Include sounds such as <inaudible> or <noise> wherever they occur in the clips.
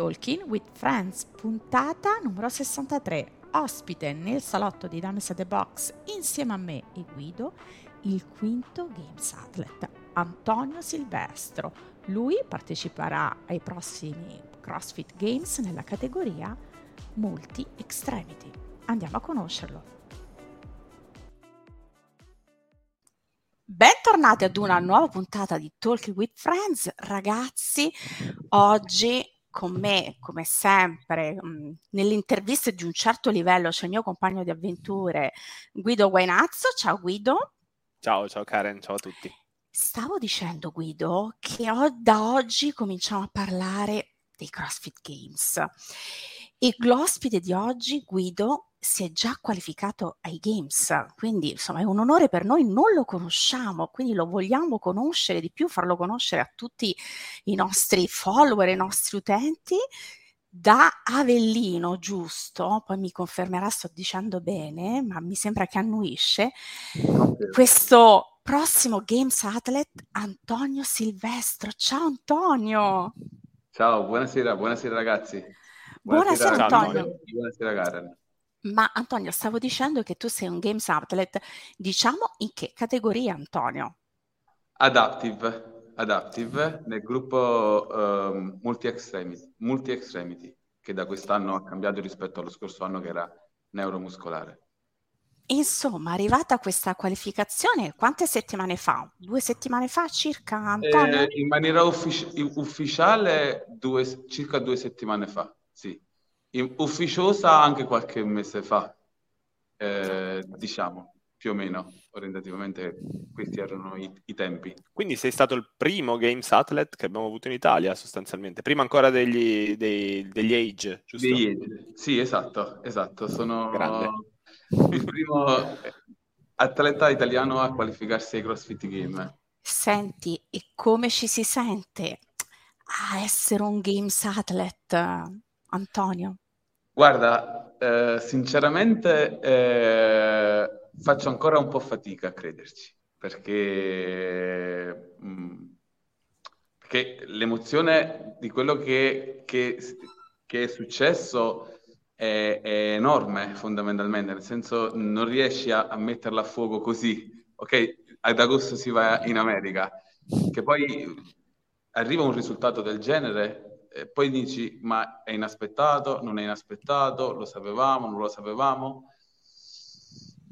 Talking with Friends, puntata numero 63. Ospite nel salotto di Dames at the Box insieme a me e Guido, il quinto Games Athlete, Antonio Silvestro. Lui parteciperà ai prossimi CrossFit Games nella categoria Multi Extremity. Andiamo a conoscerlo. Bentornati ad una nuova puntata di Talking with Friends. Ragazzi, oggi con me, come sempre, mh, nelle interviste di un certo livello c'è il mio compagno di avventure Guido Guainazzo. Ciao Guido. Ciao, ciao Karen, ciao a tutti. Stavo dicendo Guido che ho, da oggi cominciamo a parlare dei CrossFit Games. E l'ospite di oggi, Guido, si è già qualificato ai Games, quindi insomma è un onore per noi, non lo conosciamo, quindi lo vogliamo conoscere di più, farlo conoscere a tutti i nostri follower, i nostri utenti. Da Avellino, giusto? Poi mi confermerà, sto dicendo bene, ma mi sembra che annuisce. Questo prossimo Games Athlete, Antonio Silvestro. Ciao Antonio! Ciao, buonasera, buonasera ragazzi. Buonasera, buonasera Antonio. Buonasera Karen. Ma Antonio, stavo dicendo che tu sei un Games Outlet, diciamo in che categoria Antonio? Adaptive, Adaptive nel gruppo um, Multi, Extremity, Multi Extremity, che da quest'anno ha cambiato rispetto allo scorso anno che era neuromuscolare. Insomma, arrivata questa qualificazione, quante settimane fa? Due settimane fa circa, Antonio? Eh, in maniera uffic- ufficiale, due, circa due settimane fa, sì ufficiosa anche qualche mese fa, eh, diciamo, più o meno, orientativamente questi erano i, i, tempi. Quindi sei stato il primo Games Athlete che abbiamo avuto in Italia sostanzialmente, prima ancora degli, dei, degli Age, giusto? Degli Age, sì, esatto, esatto, sono Grande. il primo atleta italiano a qualificarsi ai CrossFit Game. Senti, e come ci si sente a essere un Games Athlete? Antonio? Guarda, eh, sinceramente eh, faccio ancora un po' fatica a crederci, perché, mh, mm, perché l'emozione di quello che, che, che è successo è, è, enorme fondamentalmente, nel senso non riesci a, a metterla a fuoco così, ok? Ad agosto si va in America, che poi arriva un risultato del genere e poi dici ma è inaspettato, non è inaspettato, lo sapevamo, non lo sapevamo.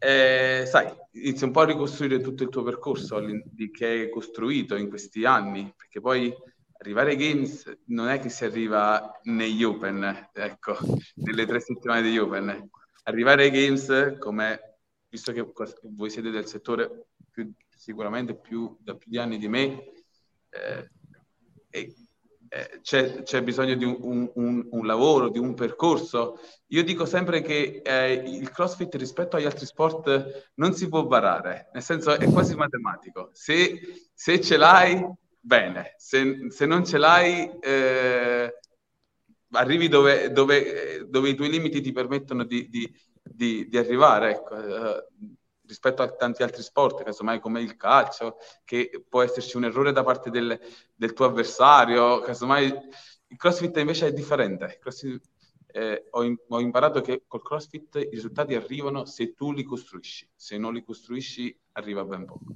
E, sai, inizi un po' a ricostruire tutto il tuo percorso di, che hai costruito in questi anni, perché poi arrivare ai Games non è che si arriva negli Open, ecco, nelle tre settimane degli Open. Arrivare ai Games, come, visto che voi siete del settore più, sicuramente più, da più di anni di me, eh, eh, c'è, c'è, bisogno di un, un, un, lavoro, di un percorso. Io dico sempre che eh, il CrossFit rispetto agli altri sport non si può barare, nel senso è quasi matematico. Se, se ce l'hai, bene, se, se non ce l'hai, eh, arrivi dove, dove, dove, i tuoi limiti ti permettono di, di, di, di arrivare. Ecco eh, rispetto a tanti altri sport, casomai come il calcio, che può esserci un errore da parte del, del tuo avversario, casomai il CrossFit invece è differente. CrossFit, eh, ho, in, ho, imparato che col CrossFit i risultati arrivano se tu li costruisci, se non li costruisci arriva ben poco.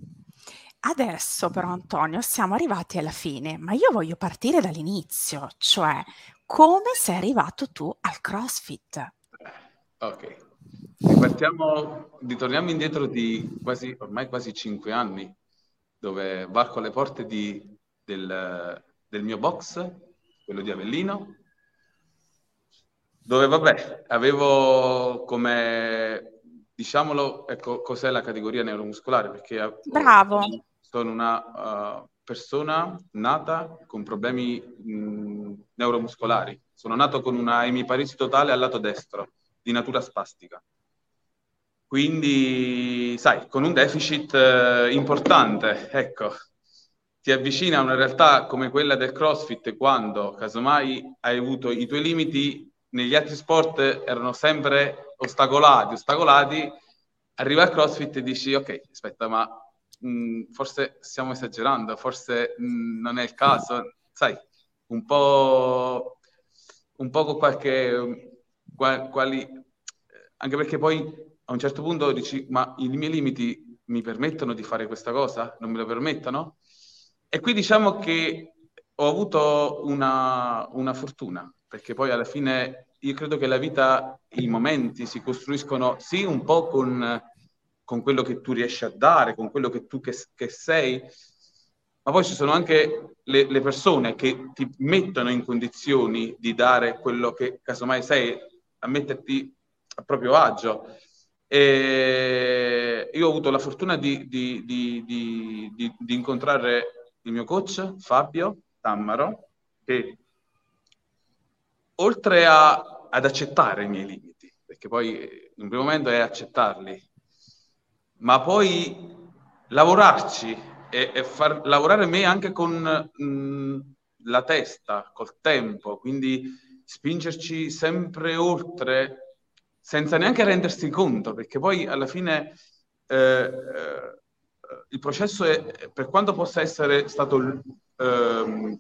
Adesso però Antonio siamo arrivati alla fine, ma io voglio partire dall'inizio, cioè come sei arrivato tu al CrossFit? Ok, Ripartiamo, ritorniamo indietro di quasi, ormai quasi cinque anni, dove varco le porte di, del, del mio box, quello di Avellino, dove vabbè, avevo come, diciamolo, ecco, cos'è la categoria neuromuscolare, perché Bravo. sono una uh, persona nata con problemi mh, neuromuscolari. Sono nato con una emiparesi totale al lato destro, di natura spastica. Quindi, sai, con un deficit eh, importante, ecco, ti avvicina a una realtà come quella del CrossFit quando, casomai, hai avuto i tuoi limiti negli altri sport erano sempre ostacolati, ostacolati, arriva al CrossFit e dici, ok, aspetta, ma mh, mm, forse stiamo esagerando, forse mh, mm, non è il caso, sai, un po' un po' con qualche... quali, anche perché poi a un certo punto dici, ma i miei limiti mi permettono di fare questa cosa? Non me lo permettono? E qui diciamo che ho avuto una, una fortuna, perché poi alla fine io credo che la vita, i momenti si costruiscono sì un po' con, con quello che tu riesci a dare, con quello che tu che, che sei, ma poi ci sono anche le, le, persone che ti mettono in condizioni di dare quello che casomai sei, a metterti a proprio agio. E io ho avuto la fortuna di, di, di, di incontrare il mio coach Fabio Tammaro, che oltre a, ad accettare i miei limiti, perché poi in un primo momento è accettarli, ma poi lavorarci e, e far lavorare me anche con mh, la testa, col tempo, quindi spingerci sempre oltre senza neanche rendersi conto, perché poi alla fine eh, eh, il processo è, per quanto possa essere stato eh,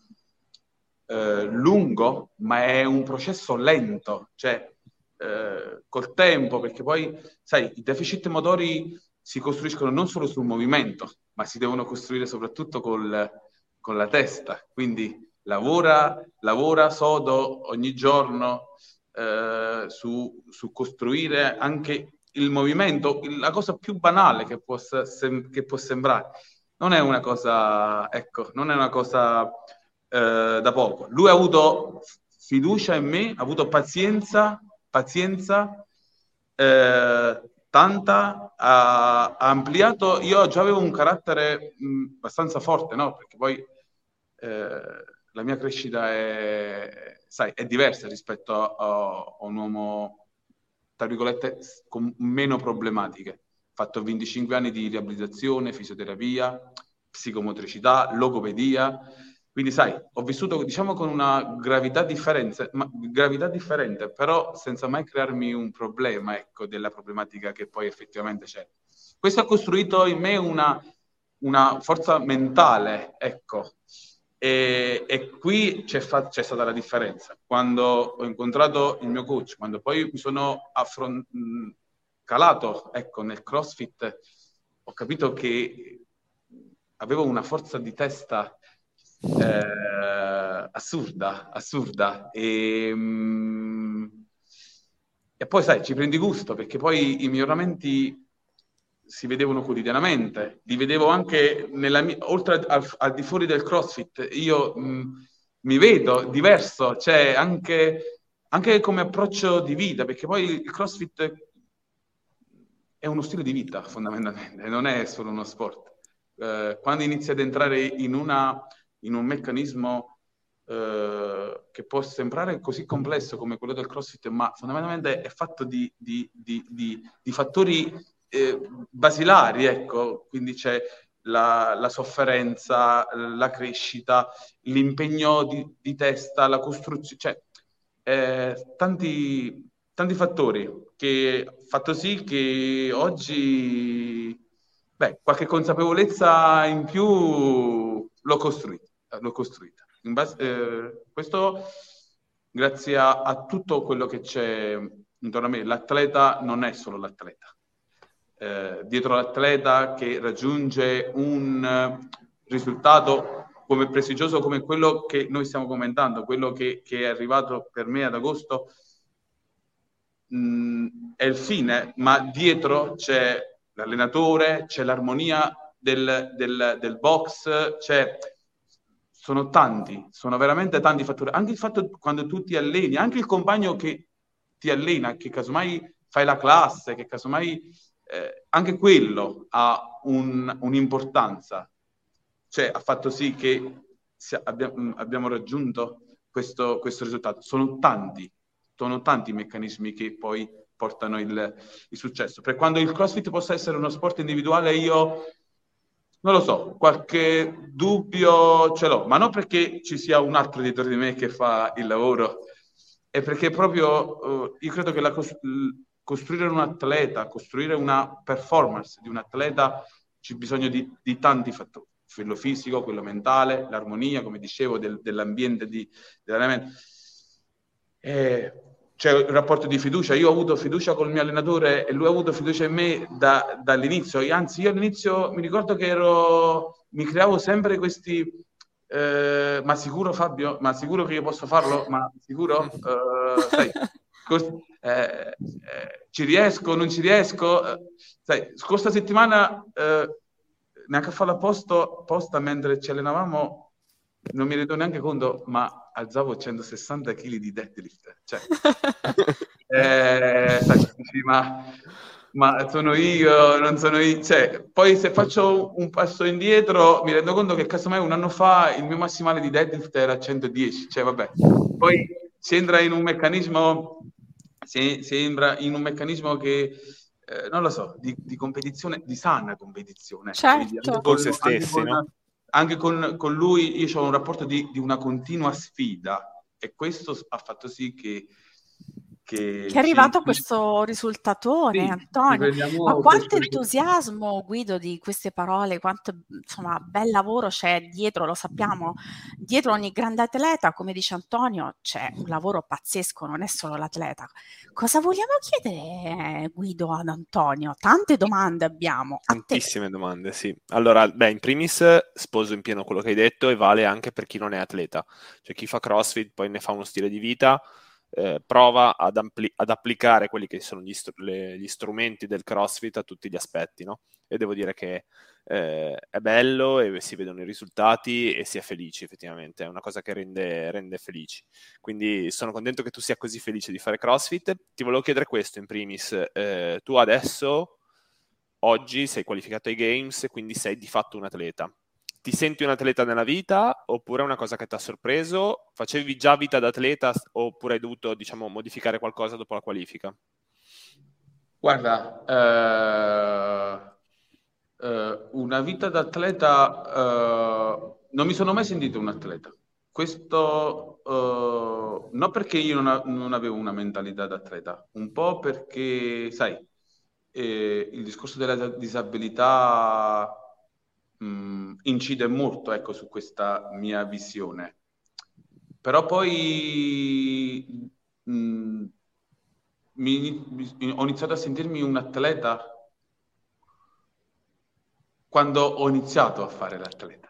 eh, lungo, ma è un processo lento, cioè eh, col tempo, perché poi, sai, i deficit motori si costruiscono non solo sul movimento, ma si devono costruire soprattutto col, con la testa. Quindi lavora, lavora sodo ogni giorno eh, su, su, costruire anche il movimento, la cosa più banale che può, sem- che può sembrare. Non è una cosa, ecco, non è una cosa eh, da poco. Lui ha avuto fiducia in me, ha avuto pazienza, pazienza, eh, tanta, ha, ha, ampliato. Io già avevo un carattere mh, abbastanza forte, no? Perché poi eh, la mia crescita è, sai, è diversa rispetto a, a, un uomo, tra virgolette, con meno problematiche. Fatto 25 anni di riabilitazione, fisioterapia, psicomotricità, logopedia quindi, sai, ho vissuto, diciamo, con una gravità, ma, gravità differente, però senza mai crearmi un problema, ecco, della problematica che poi effettivamente c'è. Questo ha costruito in me una, una forza mentale, ecco, e, e qui c'è, fa- c'è, stata la differenza. Quando ho incontrato il mio coach, quando poi mi sono affron- calato, ecco, nel CrossFit, ho capito che avevo una forza di testa eh, assurda, assurda. E, mm, e poi, sai, ci prendi gusto perché poi i miglioramenti si vedevano quotidianamente, li vedevo anche nella mia, oltre al, al, di fuori del CrossFit, io mh, mi vedo diverso, cioè anche, anche, come approccio di vita, perché poi il CrossFit è uno stile di vita fondamentalmente, non è solo uno sport. Eh, quando inizi ad entrare in una in un meccanismo eh, che può sembrare così complesso come quello del CrossFit, ma fondamentalmente è fatto di, di, di, di fattori basilari, ecco, quindi c'è la, la, sofferenza, la crescita, l'impegno di, testa, la costruzione, cioè eh, tanti, tanti fattori che hanno fatto sì che oggi beh, qualche consapevolezza in più l'ho costruita l'ho costruita. Base, eh, questo grazie a, a, tutto quello che c'è intorno a me. L'atleta non è solo l'atleta. Eh, dietro l'atleta che raggiunge un risultato come prestigioso come quello che noi stiamo commentando, quello che, che è arrivato per me ad agosto, mh, mm, è il fine, ma dietro c'è l'allenatore, c'è l'armonia del, del, del box, c'è sono tanti, sono veramente tanti fattori. Anche il fatto quando tu ti alleni, anche il compagno che ti allena, che casomai fai la classe, che casomai eh, anche quello ha un, un'importanza. Cioè ha fatto sì che abbiamo, abbiamo raggiunto questo, questo, risultato. Sono tanti, sono tanti i meccanismi che poi portano il, il successo. Per quando il CrossFit possa essere uno sport individuale, io non lo so, qualche dubbio ce l'ho, ma non perché ci sia un altro dietro di me che fa il lavoro, è perché proprio uh, io credo che la, costruire un atleta, costruire una performance di un atleta c'è bisogno di, di tanti fattori, quello fisico, quello mentale, l'armonia, come dicevo, del, dell'ambiente di, dell'allenamento. eh, c'è un rapporto di fiducia. Io ho avuto fiducia col mio allenatore e lui ha avuto fiducia in me da, dall'inizio. Anzi, io all'inizio mi ricordo che ero, mi creavo sempre questi. Eh, ma sicuro Fabio? Ma sicuro che io posso farlo? Ma sicuro? Uh, sai, <laughs> cos- eh, eh, ci riesco? Non ci riesco? sai, scorsa settimana neanche a farlo apposta mentre ci allenavamo non mi rendo neanche conto, ma alzavo 160 kg di deadlift. Cioè, <laughs> eh, sai, ma, ma, sono io, non sono io. Cioè, poi se faccio un passo indietro mi rendo conto che casomai un anno fa il mio massimale di deadlift era 110. Cioè, vabbè. Poi si entra in un meccanismo, si entra in un meccanismo che... Eh, non lo so, di, di, competizione, di sana competizione. Certo. Con se stessi, con, no? anche con, con lui io ho un rapporto di, di, una continua sfida e questo ha fatto sì che... Che, che è arrivato a questo risultatone, sì, Antonio. Ma quanto entusiasmo, Guido, di queste parole, quanto insomma, bel lavoro c'è dietro, lo sappiamo. Dietro ogni grande atleta, come dice Antonio, c'è un lavoro pazzesco, non è solo l'atleta. Cosa vogliamo chiedere, Guido, ad Antonio? Tante domande abbiamo. Tantissime domande, sì. Allora, beh, in primis sposo in pieno quello che hai detto e vale anche per chi non è atleta. Cioè chi fa CrossFit poi ne fa uno stile di vita, eh, prova ad, ampli- ad, applicare quelli che sono gli, str- le, gli, strumenti del CrossFit a tutti gli aspetti, no? E devo dire che eh, è bello e si vedono i risultati e si è felici effettivamente, è una cosa che rende, rende, felici. Quindi sono contento che tu sia così felice di fare CrossFit. Ti volevo chiedere questo in primis, eh, tu adesso, oggi, sei qualificato ai Games, quindi sei di fatto un atleta. Ti senti un atleta nella vita oppure è una cosa che ti ha sorpreso? Facevi già vita da atleta oppure hai dovuto, diciamo, modificare qualcosa dopo la qualifica? Guarda, eh Uh, una vita da atleta, uh, non mi sono mai sentito un atleta. Questo uh, non perché io non, a, non, avevo una mentalità da atleta, un po' perché, sai, eh, il discorso della disabilità mh, incide molto ecco, su questa mia visione. Però poi mh, mi, mi, ho iniziato a sentirmi un atleta quando ho iniziato a fare l'atleta.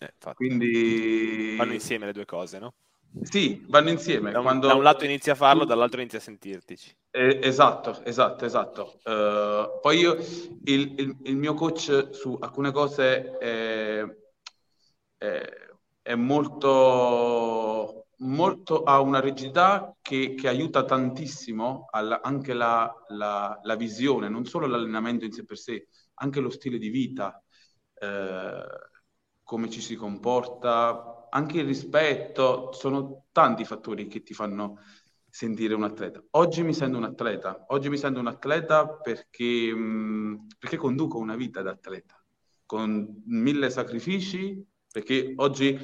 Eh, Quindi... Vanno insieme le due cose, no? Sì, vanno insieme. Da un, quando... da un lato inizi a farlo, dall'altro inizi a sentirtici. Eh, esatto, esatto, esatto. Uh, poi io, il, il, il, mio coach su alcune cose è, è, è molto, molto, ha una rigidità che, che aiuta tantissimo alla, anche la, la, la visione, non solo l'allenamento in sé per sé, anche lo stile di vita, eh, come ci si comporta, anche il rispetto, sono tanti fattori che ti fanno sentire un atleta. Oggi mi sento un atleta, oggi mi sento un atleta perché, mh, perché conduco una vita da atleta, con mille sacrifici, perché oggi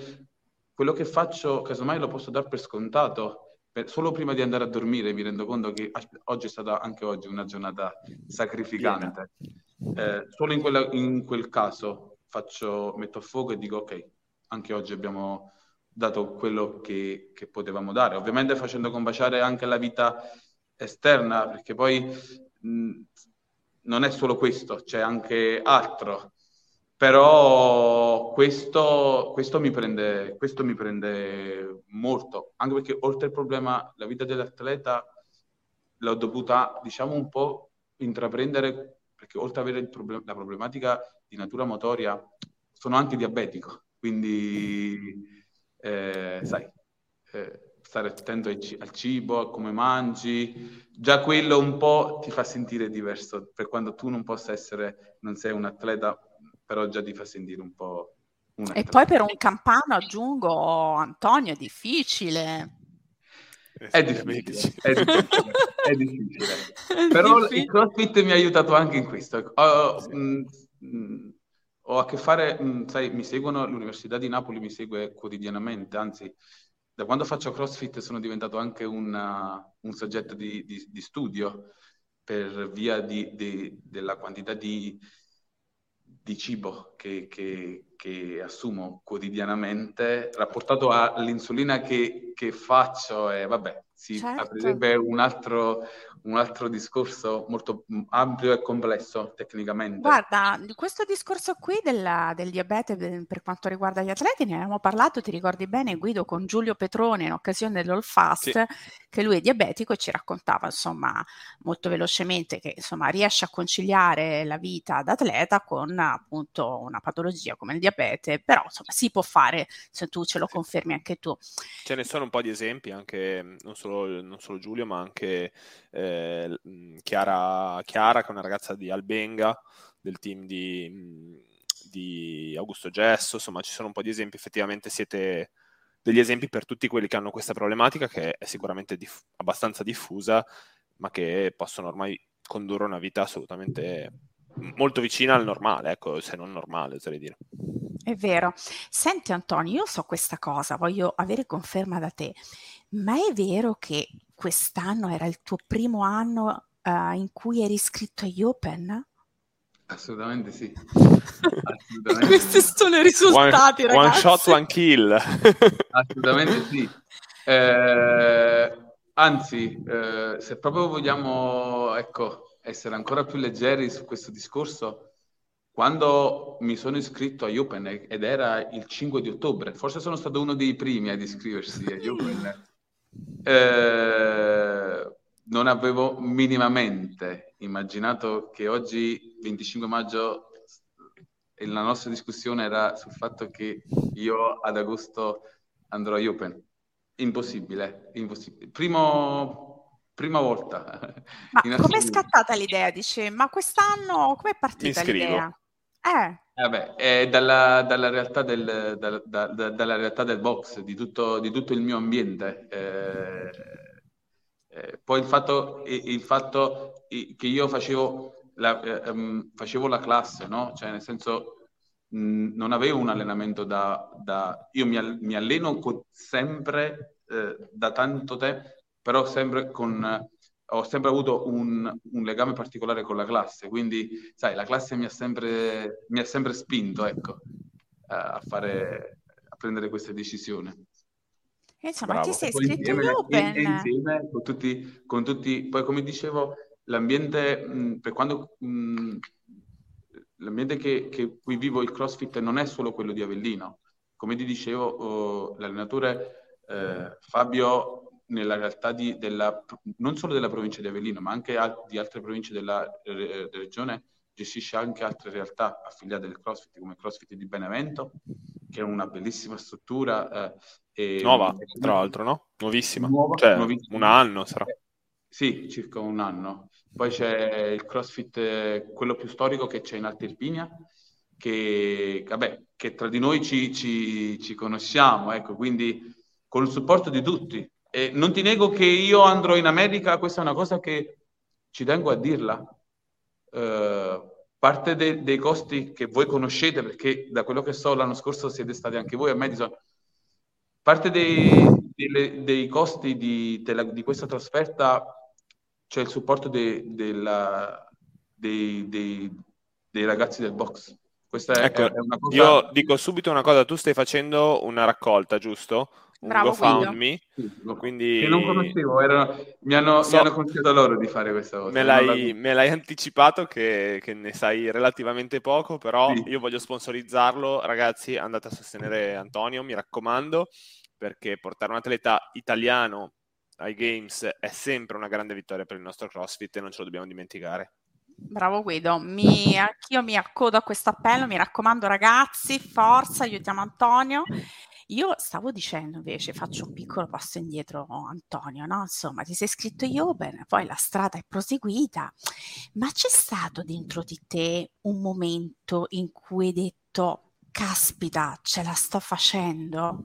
quello che faccio, casomai lo posso dar per scontato, per, solo prima di andare a dormire mi rendo conto che oggi è stata anche oggi una giornata sacrificante. Eh, solo in, quella, in, quel caso faccio, metto a fuoco e dico ok, anche oggi abbiamo dato quello che, che potevamo dare, ovviamente facendo combaciare anche la vita esterna, perché poi mh, non è solo questo, c'è anche altro. Però questo, questo, mi prende, questo mi prende molto, anche perché oltre al problema, la vita dell'atleta l'ho dovuta, diciamo, un po' intraprendere perché oltre ad avere problem- la problematica di natura motoria, sono anche diabetico, quindi eh, sai, eh, stare attento al cibo, a come mangi, già quello un po' ti fa sentire diverso, per quando tu non possa essere, non sei un atleta, però già ti fa sentire un po'... Un e poi per un campano aggiungo, Antonio, è difficile. È difficile, è difficile, è difficile. <laughs> Però difficile. il CrossFit mi ha aiutato anche in questo. Ho, sì. mh, mh, ho a che fare, mh, sai, mi seguono, l'Università di Napoli mi segue quotidianamente, anzi, da quando faccio CrossFit sono diventato anche una, un soggetto di, di, di, studio per via di, della quantità di, cibo che, che, che assumo quotidianamente, rapportato all'insulina che, che faccio, e vabbè, si certo. aprirebbe un altro, un altro discorso molto ampio e complesso tecnicamente. Guarda, questo discorso qui della, del diabete per quanto riguarda gli atleti ne avevamo parlato, ti ricordi bene Guido con Giulio Petrone in occasione dell'Olfast, sì. che lui è diabetico e ci raccontava insomma molto velocemente che insomma riesce a conciliare la vita da atleta con appunto una patologia come il diabete, però insomma si può fare se tu ce lo confermi anche tu. Ce ne sono un po' di esempi anche non solo, non solo Giulio ma anche eh, Chiara, Chiara, che è una ragazza di Albenga, del team di, di Augusto Gesso, insomma ci sono un po' di esempi, effettivamente siete degli esempi per tutti quelli che hanno questa problematica che è sicuramente diff- abbastanza diffusa, ma che possono ormai condurre una vita assolutamente molto vicina al normale, ecco, se non normale, oserei dire. È vero. Senti Antonio, io so questa cosa, voglio avere conferma da te, ma è vero che quest'anno era il tuo primo anno uh, in cui eri iscritto agli Open? Assolutamente sì. <laughs> Assolutamente Questi sì. sono i risultati, one, ragazzi. One shot, one kill. <laughs> Assolutamente sì. Eh, anzi, eh, se proprio vogliamo ecco, essere ancora più leggeri su questo discorso, quando mi sono iscritto agli Open ed era il 5 di ottobre, forse sono stato uno dei primi ad iscriversi agli Open, eh, non avevo minimamente immaginato che oggi, 25 maggio, la nostra discussione era sul fatto che io ad agosto andrò agli Open. Impossibile, impossibile. Primo, prima volta. Ma <laughs> come è scattata l'idea? Dice, ma quest'anno come è partita l'idea? Eh. Vabbè, è dalla, dalla, realtà del, da, da, dalla, realtà del, box, di tutto, di tutto il mio ambiente. Eh, eh, poi il fatto, il fatto, che io facevo la, eh, um, facevo la classe, no? Cioè, nel senso, mh, non avevo un allenamento da... da io mi, mi alleno con, sempre eh, da tanto tempo, però sempre con ho sempre avuto un, un, legame particolare con la classe, quindi sai, la classe mi ha sempre, mi ha sempre spinto ecco, a, fare, a prendere queste decisioni. Insomma, Bravo. ti sei iscritto in Open. insieme con tutti, con tutti, poi come dicevo, l'ambiente, mh, per quando mh, l'ambiente che, che cui vivo il CrossFit non è solo quello di Avellino. Come ti dicevo, oh, l'allenatore eh, Fabio nella realtà di, della, non solo della provincia di Avellino, ma anche al, di altre province della, della regione, gestisce anche altre realtà affiliate del CrossFit, come CrossFit di Benevento, che è una bellissima struttura. Eh, Nuova, e, tra l'altro, no? Nuovissima. Nuova, cioè, nuovissima. un anno sarà. Eh, sì, circa un anno. Poi c'è il CrossFit, eh, quello più storico che c'è in Alta Irpinia, che, vabbè, che tra di noi ci, ci, ci conosciamo, ecco, quindi con il supporto di tutti, eh, non ti nego che io andrò in America, questa è una cosa che ci tengo a dirla. Eh, parte de- dei costi che voi conoscete, perché da quello che so l'anno scorso siete stati anche voi a Madison, parte dei, delle, dei costi di, della, di, questa trasferta c'è il supporto de, della, dei, dei, dei ragazzi del box. Questa è, ecco, è una cosa... Io dico subito una cosa, tu stai facendo una raccolta, giusto? Un Bravo, GoFundMe. Quindi... Che non conoscevo, erano... mi, hanno, so... mi hanno consigliato loro di fare questa cosa. Me l'hai, me l'hai anticipato che, che, ne sai relativamente poco, però sì. io voglio sponsorizzarlo. Ragazzi, andate a sostenere Antonio, mi raccomando, perché portare un atleta italiano ai Games è sempre una grande vittoria per il nostro CrossFit e non ce lo dobbiamo dimenticare. Bravo Guido, mi, anch'io mi accodo a questo appello, mi raccomando ragazzi, forza, aiutiamo Antonio io stavo dicendo invece, faccio un piccolo passo indietro, Antonio, no? Insomma, ti sei iscritto io Open, poi la strada è proseguita, ma c'è stato dentro di te un momento in cui hai detto, caspita, ce la sto facendo?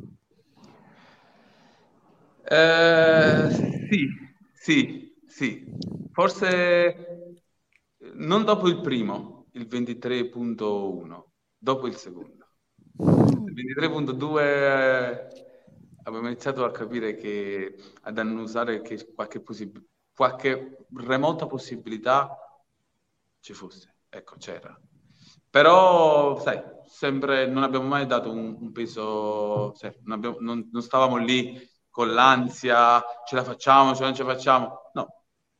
Eh, sì, sì, sì. Forse non dopo il primo, il 23.1, dopo il secondo. 23.2 eh, abbiamo iniziato a capire che ad annusare che qualche, possib- qualche remota possibilità ci fosse, ecco c'era. Però, sai, sempre non abbiamo mai dato un, un peso, sai, non, abbiamo, non, non, stavamo lì con l'ansia, ce la facciamo, ce la non ce la facciamo. No,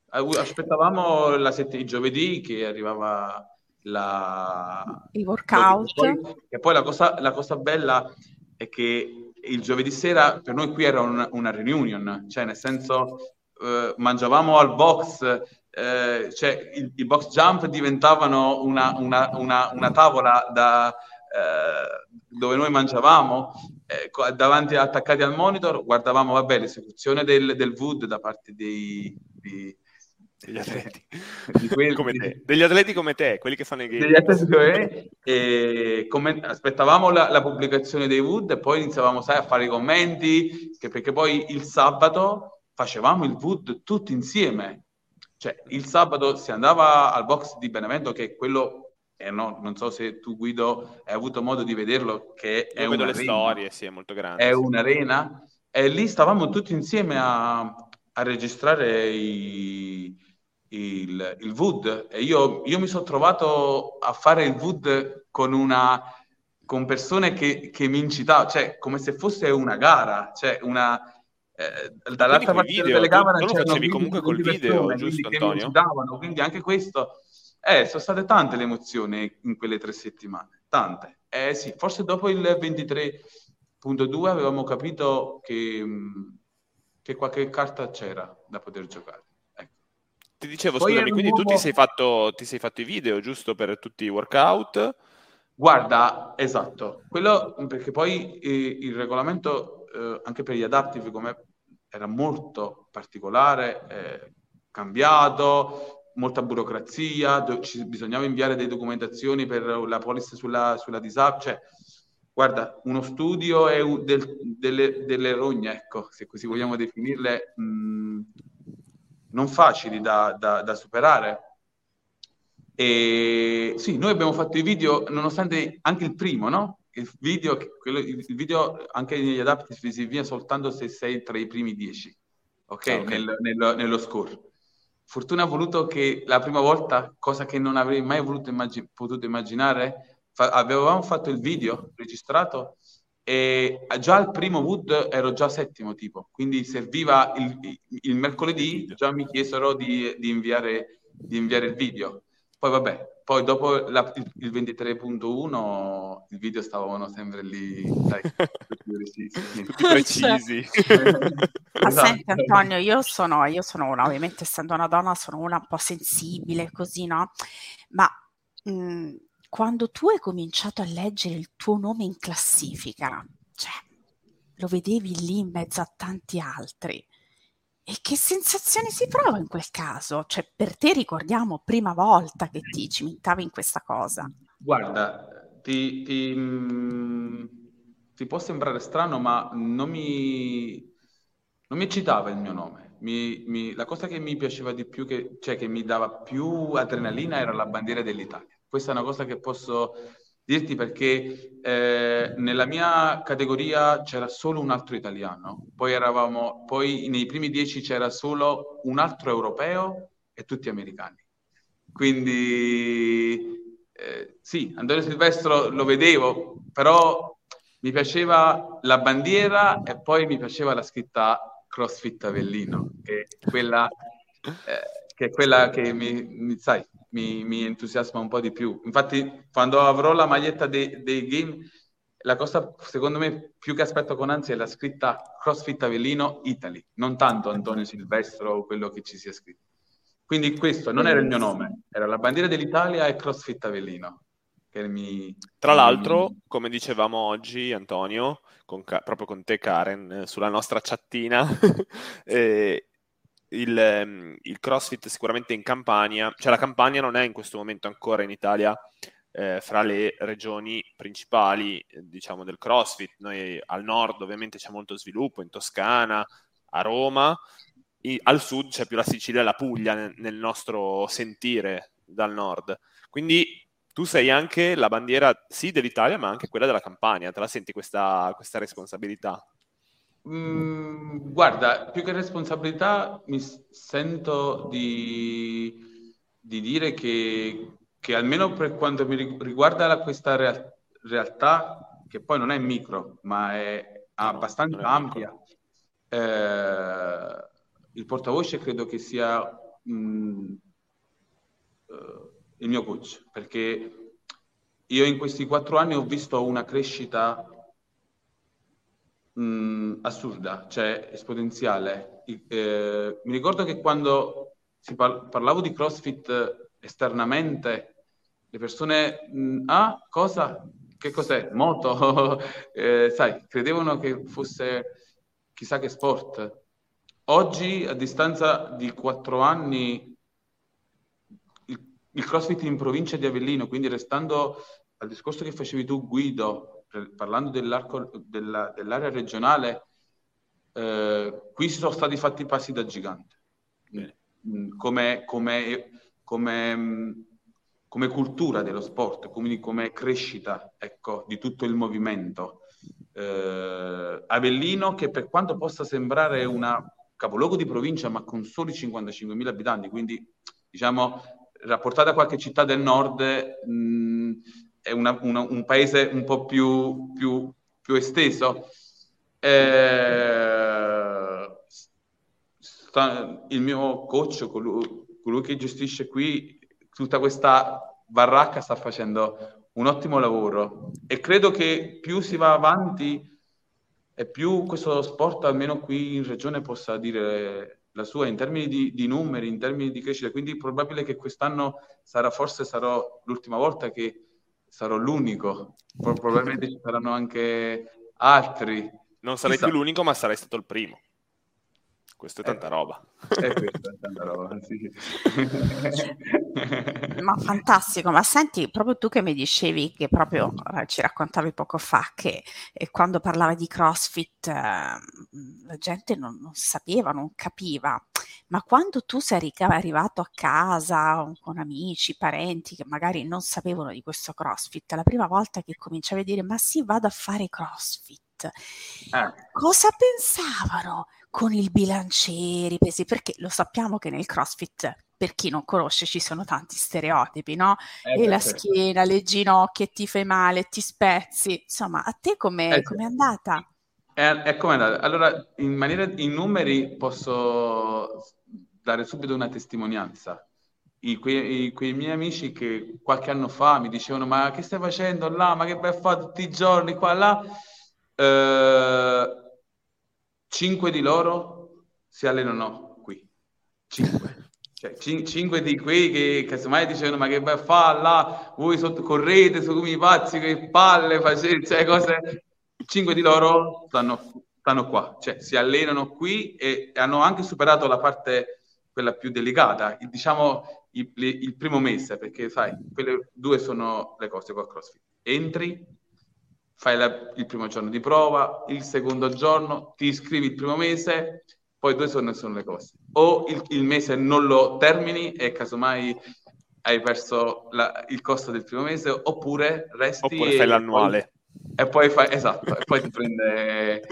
aspettavamo sett- il giovedì che arrivava la... il workout. E poi, e poi la, cosa, la cosa bella è che il giovedì sera per noi qui era un, una reunion, cioè nel senso eh, mangiavamo al box, eh, cioè il, i box jump diventavano una, una, una, una tavola da, eh, dove noi mangiavamo, eh, davanti attaccati al monitor, guardavamo vabbè, l'esecuzione del, del wood da parte dei, dei degli atleti <laughs> di quelli, come te. degli atleti come te, quelli che fanno i game. Degli atleti come me, e comment- aspettavamo la, la, pubblicazione dei Wood e poi iniziavamo sai, a fare i commenti, perché poi il sabato facevamo il Wood tutti insieme. Cioè, il sabato si andava al box di Benevento, che è quello, eh no, non so se tu Guido hai avuto modo di vederlo, che è Io vedo le storie, sì, è molto grande. È sì. un'arena, e lì stavamo tutti insieme a, a registrare i, il, il Wood e io, io mi sono trovato a fare il Wood con una con persone che, che mi incitavano, cioè come se fosse una gara, cioè una, eh, dall'altra parte della telecamera tu, tu lo facevi comunque col video, giusto Antonio? Che mi incitavano, quindi anche questo, eh, sono state tante le emozioni in quelle tre settimane, tante. Eh sì, forse dopo il 23.2 avevamo capito che, che qualche carta c'era da poter giocare. Ti dicevo, Poi scusami, quindi nuovo... tu ti sei, fatto, ti sei fatto i video, giusto, per tutti i workout? Guarda, esatto, quello perché poi eh, il regolamento eh, anche per gli adaptive come era molto particolare, eh, cambiato, molta burocrazia, do- ci, bisognava inviare delle documentazioni per la policy sulla, sulla disabilità, cioè guarda, uno studio è un, del, delle, delle rogne, ecco, se così vogliamo definirle, mh, non facili da, da, da superare. E sì, noi abbiamo fatto i video, nonostante anche il primo, no? Il video, quello, il video anche negli adaptive si viene soltanto se sei tra i primi dieci, ok? Ah, okay. Nel, nel, nello score. Fortuna ha voluto che la prima volta, cosa che non avrei mai immagin- potuto immaginare, fa- avevamo fatto il video registrato e già al primo Wood ero già settimo tipo, quindi serviva il, il mercoledì, già mi chiesero di, di, inviare, di, inviare, il video. Poi vabbè, poi dopo la, il, il 23.1 il video stavano sempre lì, dai, <laughs> tutti precisi. <laughs> Tutti precisi. Ma esatto. senti Antonio, io sono, io sono una, ovviamente essendo una donna, sono una un po' sensibile, così, no? Ma... Mh, quando tu hai cominciato a leggere il tuo nome in classifica, cioè, lo vedevi lì in mezzo a tanti altri. E che sensazione si prova in quel caso? Cioè, per te ricordiamo prima volta che ti cimentavi in questa cosa. Guarda, ti, ti, ti può sembrare strano, ma non mi, non mi eccitava il mio nome. Mi, mi, la cosa che mi piaceva di più, che, cioè che mi dava più adrenalina, era la bandiera dell'Italia. Questa è una cosa che posso dirti perché eh, nella mia categoria c'era solo un altro italiano, poi eravamo, poi nei primi dieci c'era solo un altro europeo e tutti americani. Quindi eh, sì, Antonio Silvestro lo vedevo, però mi piaceva la bandiera e poi mi piaceva la scritta CrossFit Avellino, che è quella, eh, che, è quella che mi, mi sai, mi, mi, entusiasma un po' di più. Infatti, quando avrò la maglietta dei, dei game, la cosa secondo me più che aspetto con ansia è la scritta CrossFit Avellino Italy, non tanto Antonio Silvestro o quello che ci sia scritto. Quindi questo non era il mio nome, era la bandiera dell'Italia e CrossFit Avellino. Mi, Tra l'altro, mi... come dicevamo oggi, Antonio, con, proprio con te, Karen, eh, sulla nostra chattina, <laughs> eh, il, ehm, il, CrossFit sicuramente in Campania, cioè la Campania non è in questo momento ancora in Italia eh, fra le regioni principali, diciamo, del CrossFit. Noi al nord ovviamente c'è molto sviluppo, in Toscana, a Roma, I, al sud c'è più la Sicilia e la Puglia nel, nel nostro sentire dal nord. Quindi tu sei anche la bandiera sì dell'Italia, ma anche quella della Campania. Te la senti questa, questa responsabilità? Mm, guarda, più che responsabilità mi sento di, di dire che, che, almeno per quanto mi riguarda la, questa real, realtà, che poi non è micro, ma è abbastanza è ampia, eh, il portavoce credo che sia mh, mm, uh, il mio coach, perché io in questi quattro anni ho visto una crescita mh, assurda, cioè esponenziale. Eh, mi ricordo che quando par- parlavo di CrossFit esternamente, le persone, mh, ah, cosa? Che cos'è? Moto? <laughs> eh, sai, credevano che fosse chissà che sport. Oggi, a distanza di quattro anni, il, il CrossFit in provincia di Avellino, quindi restando al discorso che facevi tu, Guido, parlando della, dell'area regionale, eh, qui sono stati fatti passi da gigante. Mm, come, come, come, mm, come, cultura dello sport, quindi come crescita ecco, di tutto il movimento eh, Avellino che per quanto possa sembrare una capoluogo di provincia ma con soli 55.000 abitanti, quindi diciamo rapportata a qualche città del nord mh, è una, una, un paese un po' più, più, più esteso. Eh, sta, il mio coach, colui, colui che gestisce qui tutta questa baracca sta facendo un ottimo lavoro e credo che più si va avanti e più questo sport, almeno qui in regione, possa dire la sua in termini di, di numeri, in termini di crescita. Quindi è probabile che quest'anno sarà, forse sarò l'ultima volta che sarò l'unico. <laughs> Probabilmente ci saranno anche altri. Non sarai Chissà. più l'unico, ma sarai stato il primo. Questo è tanta eh, roba. Eh, questo è <laughs> tanta roba, sì. ma fantastico, ma senti, proprio tu che mi dicevi che proprio eh, ci raccontavi poco fa che eh, quando parlavi di CrossFit eh, la gente non, non, sapeva, non capiva, ma quando tu sei arrivato a casa con amici, parenti che magari non sapevano di questo CrossFit, la prima volta che cominciavi a dire ma sì, vado a fare CrossFit, eh. cosa pensavano? con il bilanciere, pesi, perché lo sappiamo che nel CrossFit, per chi non conosce, ci sono tanti stereotipi, no? Eh, e la certo. schiena, le ginocchia, ti fai male, ti spezzi. Insomma, a te com'è, eh, com'è andata? È, è come andata? Allora, in, maniera, in numeri posso dare subito una testimonianza. I, quei, quei, miei amici che qualche anno fa mi dicevano ma che stai facendo là, ma che vai a fare tutti i giorni qua là, eh, cinque di loro si allenano qui. Cinque. <laughs> Cioè, cin- cinque di quei che casomai dicevano ma che vai a fare là, voi sotto, correte su come i pazzi, che palle facete, cioè cose... Cinque di loro stanno, stanno qua, cioè si allenano qui e hanno anche superato la parte quella più delicata, il, diciamo il, il, primo mese, perché sai, quelle due sono le cose qua CrossFit. Entri, fai la, il primo giorno di prova, il secondo giorno ti iscrivi il primo mese, poi due giorni sono le cose. O il, il mese non lo termini e casomai hai perso la, il costo del primo mese, oppure resti... Oppure fai l'annuale. Poi, e poi fai, esatto, e poi ti prende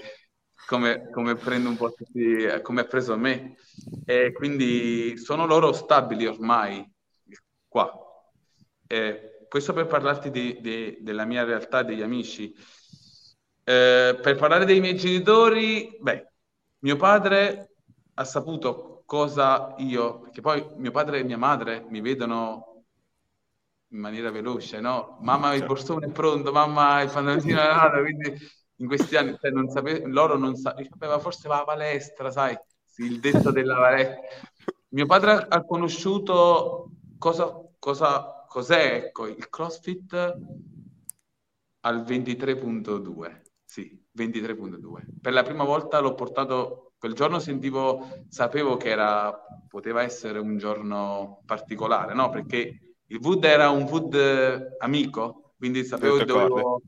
come, come prende un po' tutti, come ha preso me. E quindi sono loro stabili ormai qua. E questo per parlarti di, di, della mia realtà, degli amici. Eh, per parlare dei miei genitori, beh, mio padre ha saputo cosa io, perché poi mio padre e mia madre mi vedono in maniera veloce, no? Mamma il certo. borsone è pronto, mamma il pantaloncino è nato, quindi in questi anni cioè, non sape- loro non sapevano, forse va a palestra, sai, il detto della palestra. Mio padre ha conosciuto cosa, cosa cos'è ecco, il CrossFit al 23.2. Sì, 23.2. Per la prima volta l'ho portato, quel giorno sentivo, sapevo che era, poteva essere un giorno particolare, no? Perché il VUD era un VUD amico, quindi sapevo che dovevo,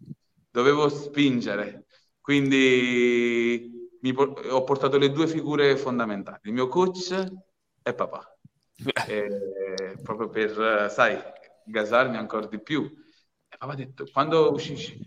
dovevo spingere. Quindi mi, ho portato le due figure fondamentali, il mio coach e papà. <laughs> Eh, proprio per, sai, gasarmi ancora di più. E papà ha detto, quando uscisci,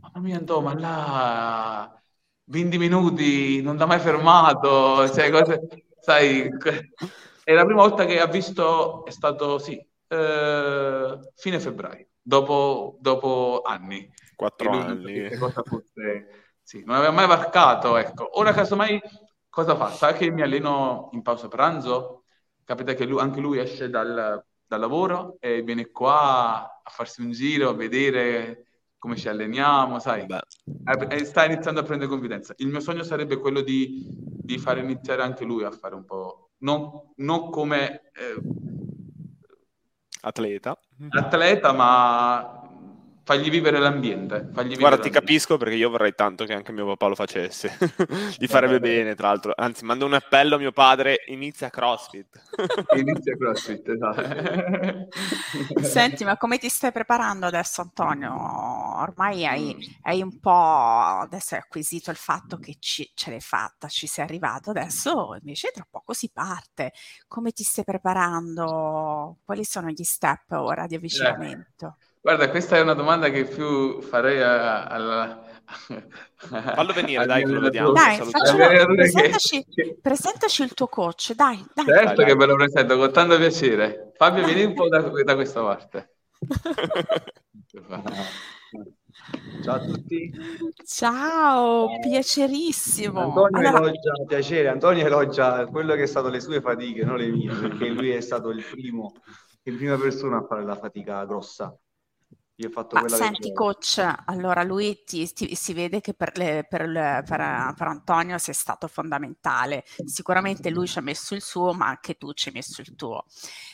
mamma mia, andò, ma là 20 minuti, non ti ha mai fermato, cioè cose, sai, <laughs> è la prima volta che ha visto, è stato, sì, eh, fine febbraio, dopo, dopo anni. Quattro anni. Fosse, sì, non aveva mai varcato, ecco. Ora casomai cosa fa? Sa che mi alleno in pausa pranzo? Capita che lui, anche lui esce dal, dal lavoro e viene qua a farsi un giro, a vedere come ci alleniamo, sai, e sta iniziando a prendere confidenza. Il mio sogno sarebbe quello di, di fare iniziare anche lui a fare un po', non, non come eh, atleta. atleta, ma Fagli vivere l'ambiente. Fagli vivere Guarda, l'ambiente. ti capisco perché io vorrei tanto che anche mio papà lo facesse. <laughs> Gli farebbe bene, tra l'altro. Anzi, mando un appello a mio padre, inizia CrossFit. <laughs> Inizia CrossFit, esatto. <laughs> Senti, ma come ti stai preparando adesso, Antonio? Ormai hai, hai un po', adesso hai acquisito il fatto che ci, ce l'hai fatta, ci sei arrivato, adesso invece tra poco si parte. Come ti stai preparando? Quali sono gli step ora di avvicinamento? Eh. Guarda, questa è una domanda che più farei alla... <laughs> Fallo venire, dai, che lo vediamo. Dai, faccelo, presentaci, <laughs> presentaci il tuo coach, dai, dai. Certo dai. che ve lo presento con tanto piacere. Fabio, vieni un po' da, da questa parte. <laughs> Ciao a tutti. Ciao, piacerissimo. Antonio Allora, elogia, piacere, Antonio elogia quello che è stato le sue fatiche, non le mie, perché lui è stato il primo, in prima persona a fare la fatica grossa. Io ho fatto ma senti, che... coach, allora lui ti, ti- si vede che per, le- per le- per- per Antonio sei stato fondamentale. Sicuramente lui ci ha messo il suo, ma anche tu ci hai messo il tuo.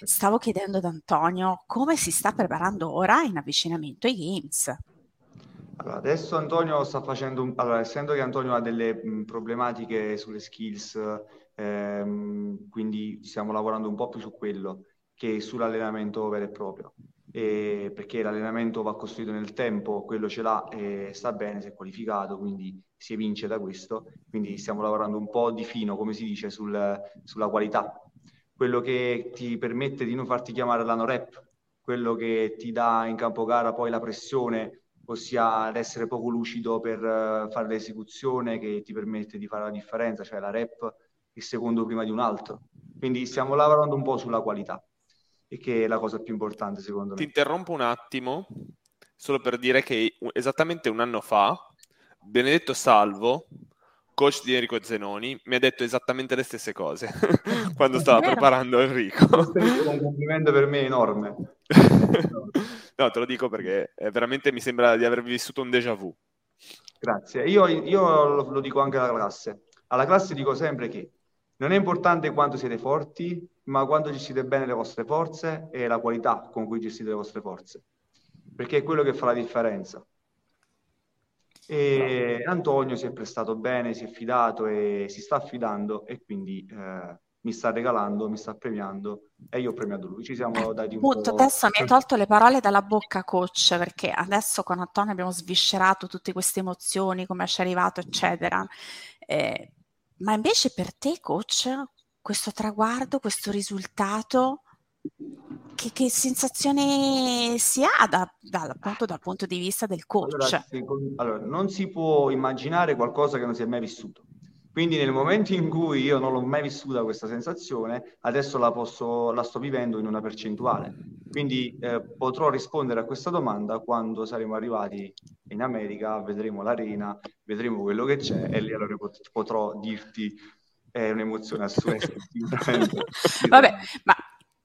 Stavo chiedendo ad Antonio come si sta preparando ora in avvicinamento ai Games. Allora, adesso Antonio sta facendo un... Allora, essendo che Antonio ha delle mh, problematiche sulle skills, ehm, quindi stiamo lavorando un po' più su quello che sull'allenamento vero e proprio. E perché l'allenamento va costruito nel tempo, quello ce l'ha e sta bene, si è qualificato, quindi si evince da questo. Quindi stiamo lavorando un po' di fino, come si dice, sul- sulla qualità. Quello che ti permette di non farti chiamare l'anorep, quello che ti dà in campo gara poi la pressione ossia l'essere poco lucido per eh, fare l'esecuzione che ti permette di fare la differenza, cioè la rep il secondo prima di un altro. Quindi stiamo lavorando un po' sulla qualità, e che è la cosa più importante secondo Ti me. interrompo un attimo, solo per dire che esattamente un anno fa, Benedetto Salvo, coach di Enrico Zenoni, mi ha detto esattamente le stesse cose <laughs> quando stava preparando Enrico. Questo è un complimento per me enorme. <laughs> No, te lo dico perché veramente mi sembra di aver vissuto un déjà vu. Grazie. Io, io lo, lo dico anche alla classe. Alla classe dico sempre che non è importante quanto siete forti, ma quanto gestite bene le vostre forze e la qualità con cui gestite le vostre forze, perché è quello che fa la differenza. E Antonio si è prestato bene, si è fidato e si sta affidando e quindi eh, mi sta regalando, mi sta premiando e io ho premiato lui. Ci siamo dati un Appunto, po'... adesso mi hai tolto le parole dalla bocca, coach, perché adesso con Antonio abbiamo sviscerato tutte queste emozioni, come ci è arrivato, eccetera. Eh, ma invece per te, coach, questo traguardo, questo risultato, che, che sensazione si ha da- dal, appunto, dal punto di vista del coach? Allora, secondo- allora, non si può immaginare qualcosa che non si è mai vissuto. Quindi nel momento in cui io non l'ho mai vissuta questa sensazione, adesso la posso, la sto vivendo in una percentuale. Quindi eh, potrò rispondere a questa domanda quando saremo arrivati in America, vedremo l'arena, vedremo quello che c'è e lì allora pot- potrò dirti è un'emozione assurda. <laughs> Vabbè, ma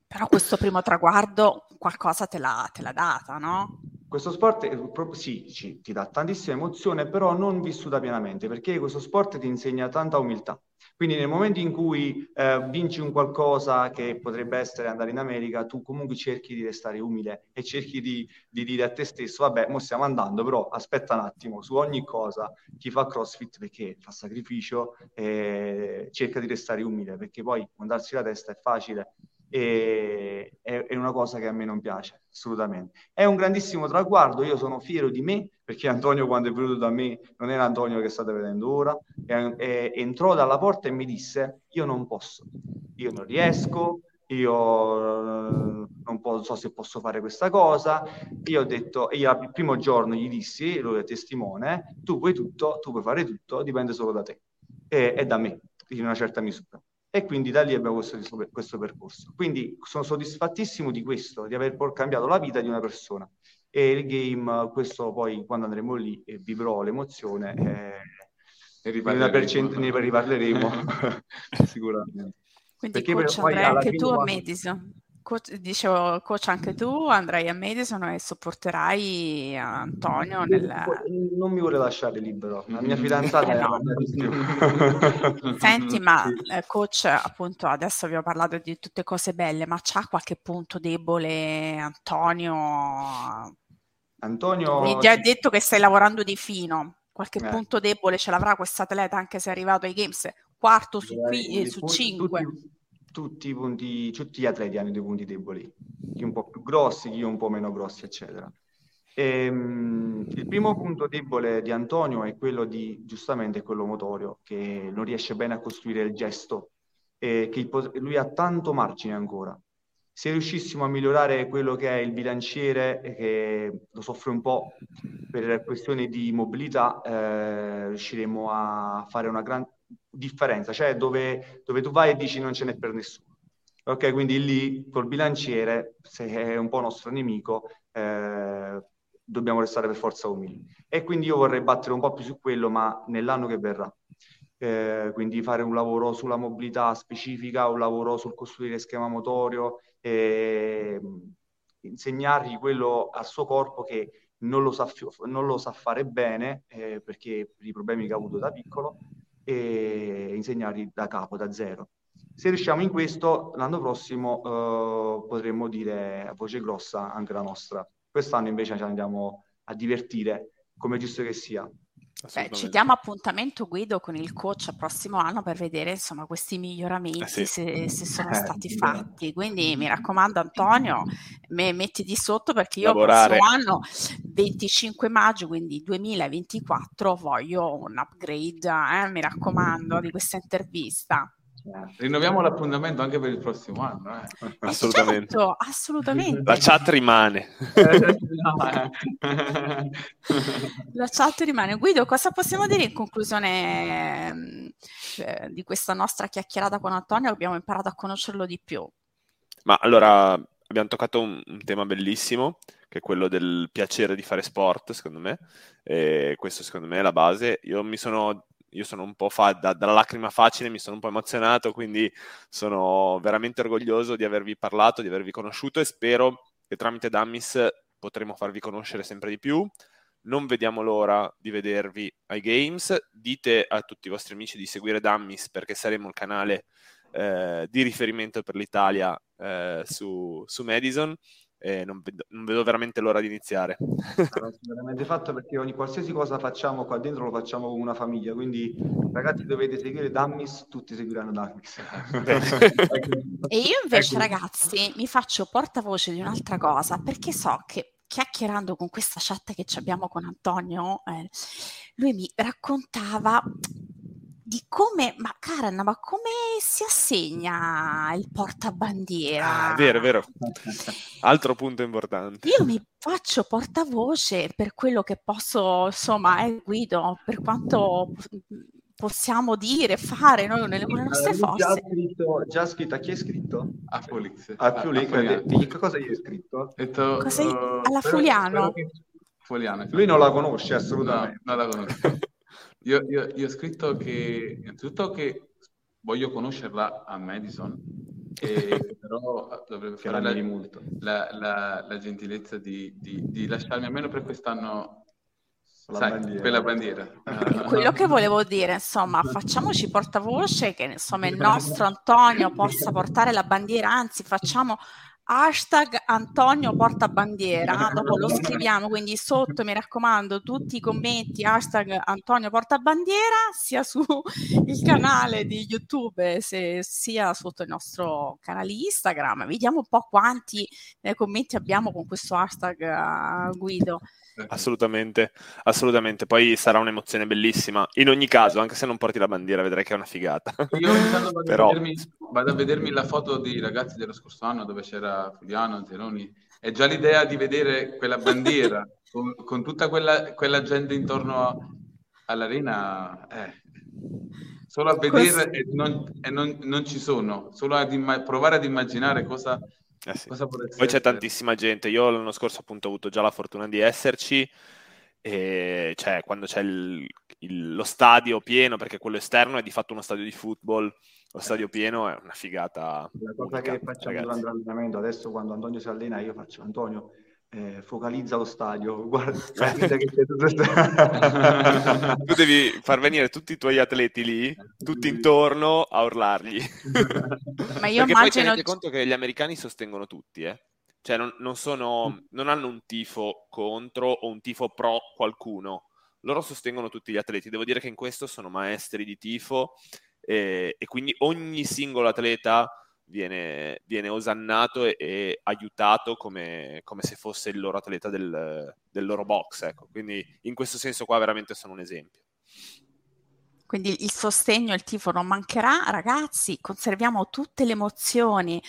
però questo primo traguardo qualcosa te l'ha, te l'ha data, no? Questo sport è sì, ci- ti dà tantissima emozione, però non vissuta pienamente, perché questo sport ti insegna tanta umiltà. Quindi nel momento in cui eh, vinci un qualcosa che potrebbe essere andare in America, tu comunque cerchi di restare umile e cerchi di, di dire a te stesso, vabbè, mo stiamo andando, però aspetta un attimo, su ogni cosa chi fa CrossFit perché fa sacrificio, eh, cerca di restare umile, perché poi mandarsi la testa è facile e è, una cosa che a me non piace, assolutamente. È un grandissimo traguardo, io sono fiero di me, perché Antonio quando è venuto da me non era Antonio che state vedendo ora, e, e- entrò dalla porta e mi disse, io non posso, io non riesco, io non so se posso fare questa cosa. Io ho detto, io il primo giorno gli dissi, lui è testimone, tu puoi tutto, tu puoi fare tutto, dipende solo da te e, e da me, in una certa misura. E quindi da lì abbiamo questo, questo percorso. Quindi sono soddisfattissimo di questo, di aver cambiato la vita di una persona. E il game, questo poi quando andremo lì e vivrò l'emozione, eh, Ne Una percent- ne riparleremo <laughs> <laughs> sicuramente. Quindi Perché coach andrai anche tu a Madison. Coach, dicevo, coach, anche tu andrai a Madison e supporterai Antonio nel... Non mi vuole lasciare libero, la mia fidanzata eh no. è <laughs> <laughs> Senti, ma eh, coach, appunto, adesso abbiamo parlato di tutte cose belle, ma c'ha qualche punto debole Antonio? Antonio... Mi ha detto che stai lavorando di fino, qualche eh. punto debole ce l'avrà questo atleta anche se è arrivato ai Games quarto su, qui, su cinque. Tutti, tutti, i punti, tutti gli atleti hanno dei punti deboli, chi un po' più grossi, chi un po' meno grossi, eccetera. E, um, il primo punto debole di Antonio è quello di, giustamente, quello motorio, che non riesce bene a costruire il gesto, e che lui ha tanto margine ancora. Se riuscissimo a migliorare quello che è il bilanciere, che lo soffre un po' per questioni di mobilità, eh, riusciremo a fare una gran differenza, cioè dove, dove tu vai e dici non ce n'è per nessuno. Ok, quindi lì col bilanciere, se è un po' nostro nemico, eh, dobbiamo restare per forza umili. E quindi io vorrei battere un po' più su quello, ma nell'anno che verrà. Eh, quindi fare un lavoro sulla mobilità specifica, un lavoro sul costruire schema motorio, eh, insegnargli quello al suo corpo che non lo sa, non lo sa fare bene, eh, perché per i problemi che ha avuto da piccolo, e insegnarli da capo, da zero. Se riusciamo in questo, l'anno prossimo eh, potremmo dire a voce grossa anche la nostra. Quest'anno invece ci andiamo a divertire, come giusto che sia. Beh, ci diamo appuntamento Guido con il coach il prossimo anno per vedere insomma questi miglioramenti eh sì. se, se, sono eh, stati sì. fatti. Quindi mi raccomando Antonio, me, metti di sotto perché io il prossimo anno 25 maggio, quindi 2024, voglio un upgrade, eh, mi raccomando, di questa intervista. Rinnoviamo l'appuntamento anche per il prossimo anno. Eh. <laughs> Assolutamente. Certo, assolutamente. La chat rimane. <laughs> La chat rimane. Guido, cosa possiamo dire in conclusione eh, di questa nostra chiacchierata con Antonio? Abbiamo imparato a conoscerlo di più. Ma allora abbiamo toccato un, un tema bellissimo, che è quello del piacere di fare sport, secondo me. E questo secondo me è la base. Io mi sono io sono un po' fa- da, dalla lacrima facile, mi sono un po' emozionato, quindi sono veramente orgoglioso di avervi parlato, di avervi conosciuto e spero che tramite Dummies potremo farvi conoscere sempre di più. Non vediamo l'ora di vedervi ai Games. Dite a tutti i vostri amici di seguire Dummies perché saremo il canale eh, di riferimento per l'Italia eh, su, su Madison e non vedo, non vedo, veramente l'ora di iniziare. Allora, veramente fatto perché ogni qualsiasi cosa facciamo qua dentro lo facciamo come una famiglia, quindi ragazzi dovete seguire Dammis, tutti seguiranno Dammis. e io invece ragazzi mi faccio portavoce di un'altra cosa perché so che chiacchierando con questa chat che abbiamo con Antonio, eh, lui mi raccontava di come, ma Karen, ma come si assegna il portabandiera? Ah, vero, vero. <laughs> Altro punto importante. Io mi faccio portavoce per quello che posso, insomma, eh, Guido, per quanto possiamo dire, fare noi nelle, nostre forze. Già scritto, già scritto, a chi è scritto? A Fulix. A Fulix, che cosa gli hai scritto? Detto, cosa uh, alla Fuliano. Fuliano. Lui non la conosce assolutamente. No, non la conosce. <laughs> Io, io, io, ho scritto che innanzitutto che voglio conoscerla a Madison, e <laughs> però dovrebbe fare la, la, la, la, gentilezza di, di, di, lasciarmi almeno per quest'anno sai, bandiera. quella bandiera. <laughs> Quello che volevo dire, insomma, facciamoci portavoce che insomma il <laughs> nostro Antonio possa portare la bandiera, anzi facciamo hashtag Antonio Portabandiera, dopo lo scriviamo, quindi sotto mi raccomando tutti i commenti hashtag Antonio Portabandiera sia sul <laughs> canale di YouTube se, sia sotto il nostro canale Instagram, vediamo un po' quanti eh, commenti abbiamo con questo hashtag uh, Guido. Assolutamente, assolutamente. Poi sarà un'emozione bellissima. In ogni caso, anche se non porti la bandiera, vedrai che è una figata. Io vado, <laughs> Però... a vedermi, vado, a vedermi, la foto dei ragazzi dello scorso anno dove c'era Fuliano, Zeroni. E già l'idea di vedere quella bandiera con, con, tutta quella, quella, gente intorno all'arena, eh, solo a vedere e, non, e non, non, ci sono, solo a imma- provare ad immaginare cosa eh sì. Poi c'è tantissima gente. Io l'anno scorso appunto ho avuto già la fortuna di esserci e cioè quando c'è il, il, lo stadio pieno, perché quello esterno è di fatto uno stadio di football, lo stadio pieno è una figata. La cosa unica, che facciamo ragazzi. durante l'allenamento, adesso quando Antonio si allena, io faccio Antonio, eh, focalizza lo stadio, <laughs> guarda, che <laughs> tu devi far venire tutti i tuoi atleti lì, tutti intorno a urlargli. <laughs> Ma io Perché immagino... poi tenete conto che gli americani sostengono tutti, eh? Cioè non, non, sono, non hanno un tifo contro o un tifo pro qualcuno. Loro sostengono tutti gli atleti. Devo dire che in questo sono maestri di tifo e, e quindi ogni singolo atleta viene, viene osannato e, e aiutato come, come, se fosse il loro atleta del, del loro box. Ecco. Quindi in questo senso qua veramente sono un esempio. Quindi il sostegno, il tifo non mancherà, ragazzi, conserviamo tutte le emozioni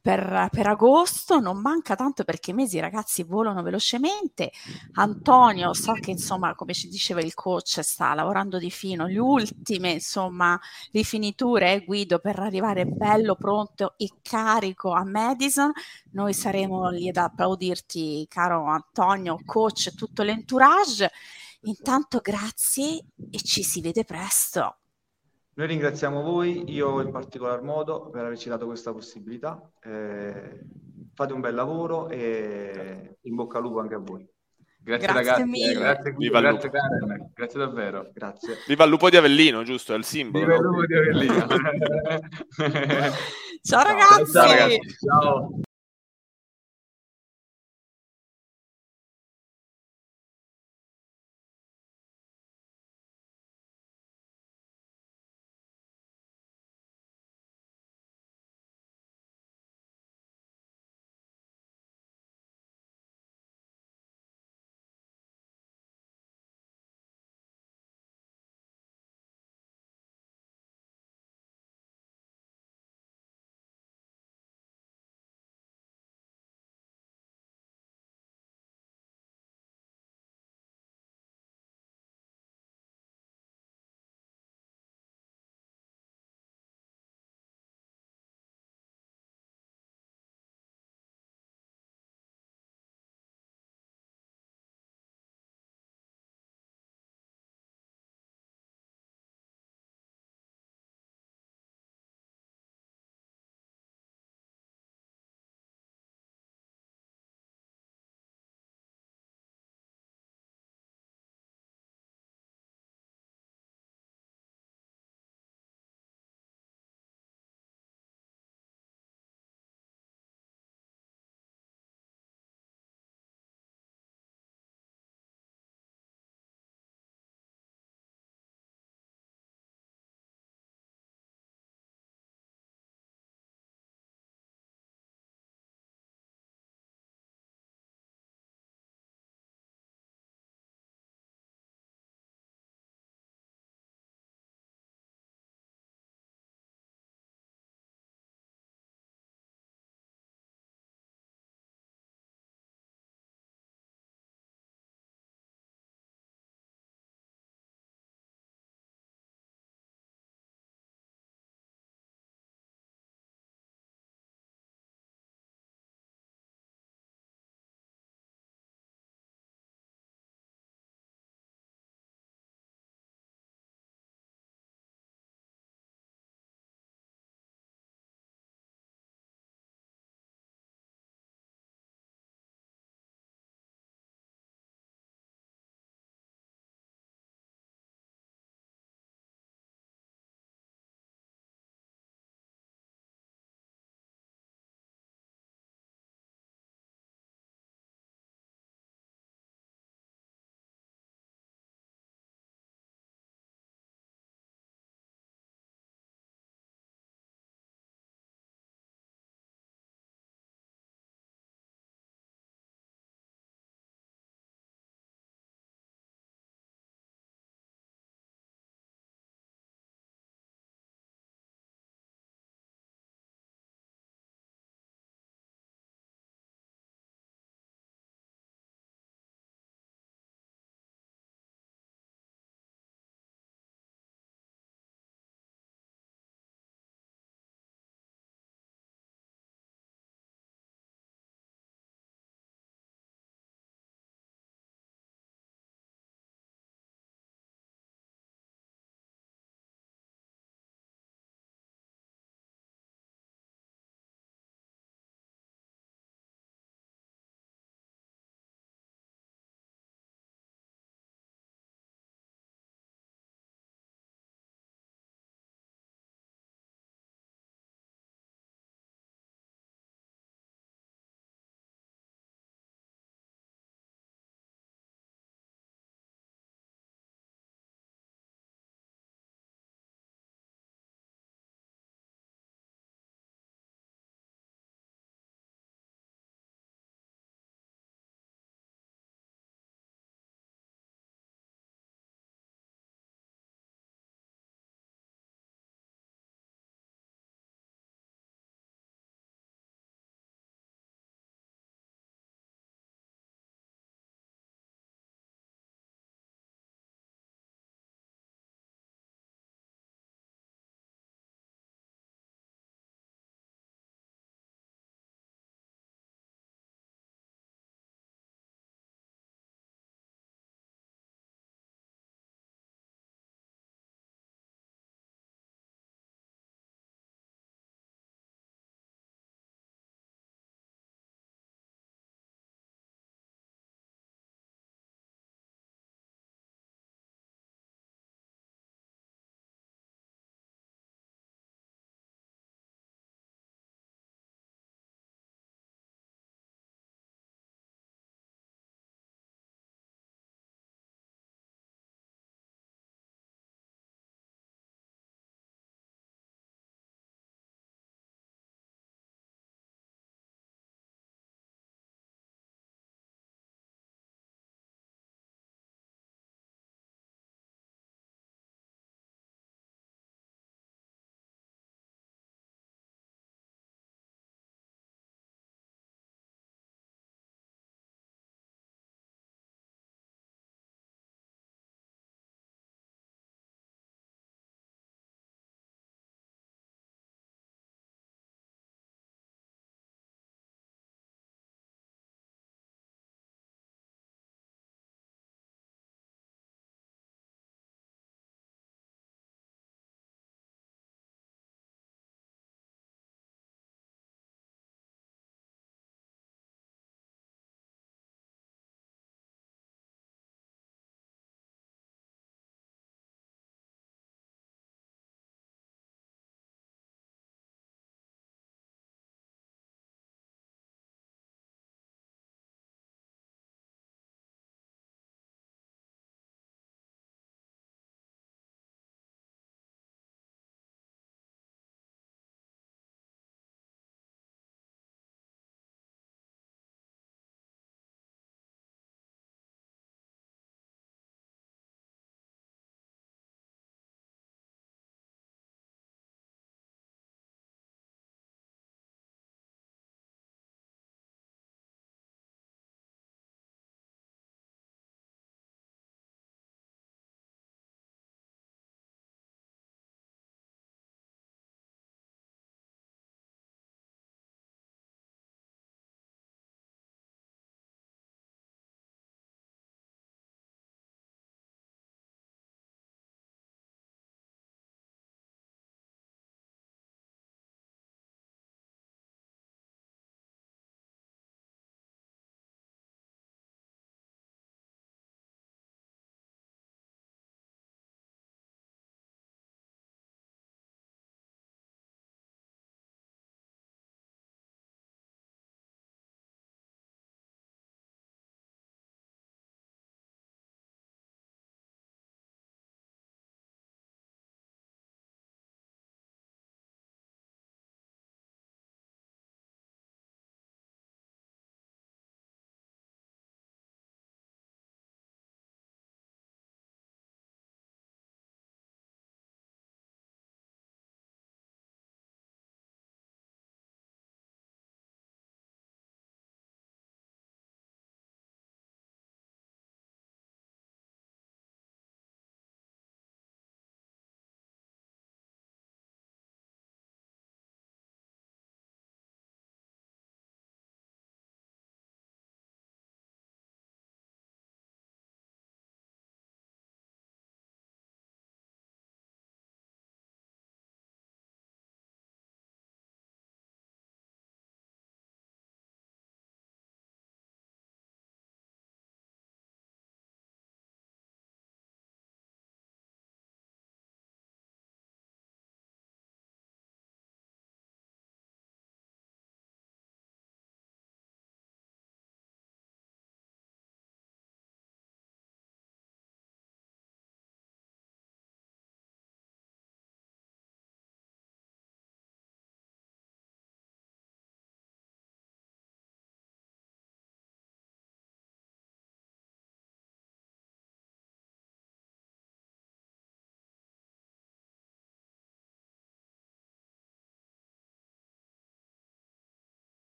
per, per, agosto, non manca tanto perché i mesi, ragazzi, volano velocemente. Antonio, so che insomma, come ci diceva il coach, sta lavorando di fino, le ultime, insomma, rifiniture, eh, Guido, per arrivare bello, pronto e carico a Madison. Noi saremo lì ad applaudirti, caro Antonio, coach, tutto l'entourage. Intanto grazie e ci si vede presto. Noi ringraziamo voi, io in particolar modo, per averci dato questa possibilità. Eh, fate un bel lavoro e in bocca al lupo anche a voi. Grazie, grazie ragazzi, mille. grazie, Viva grazie Karen, grazie davvero. Grazie. Viva il lupo di Avellino, giusto? È il simbolo. Viva il lupo di Avellino. Ciao ragazzi. Ciao ragazzi. Ciao.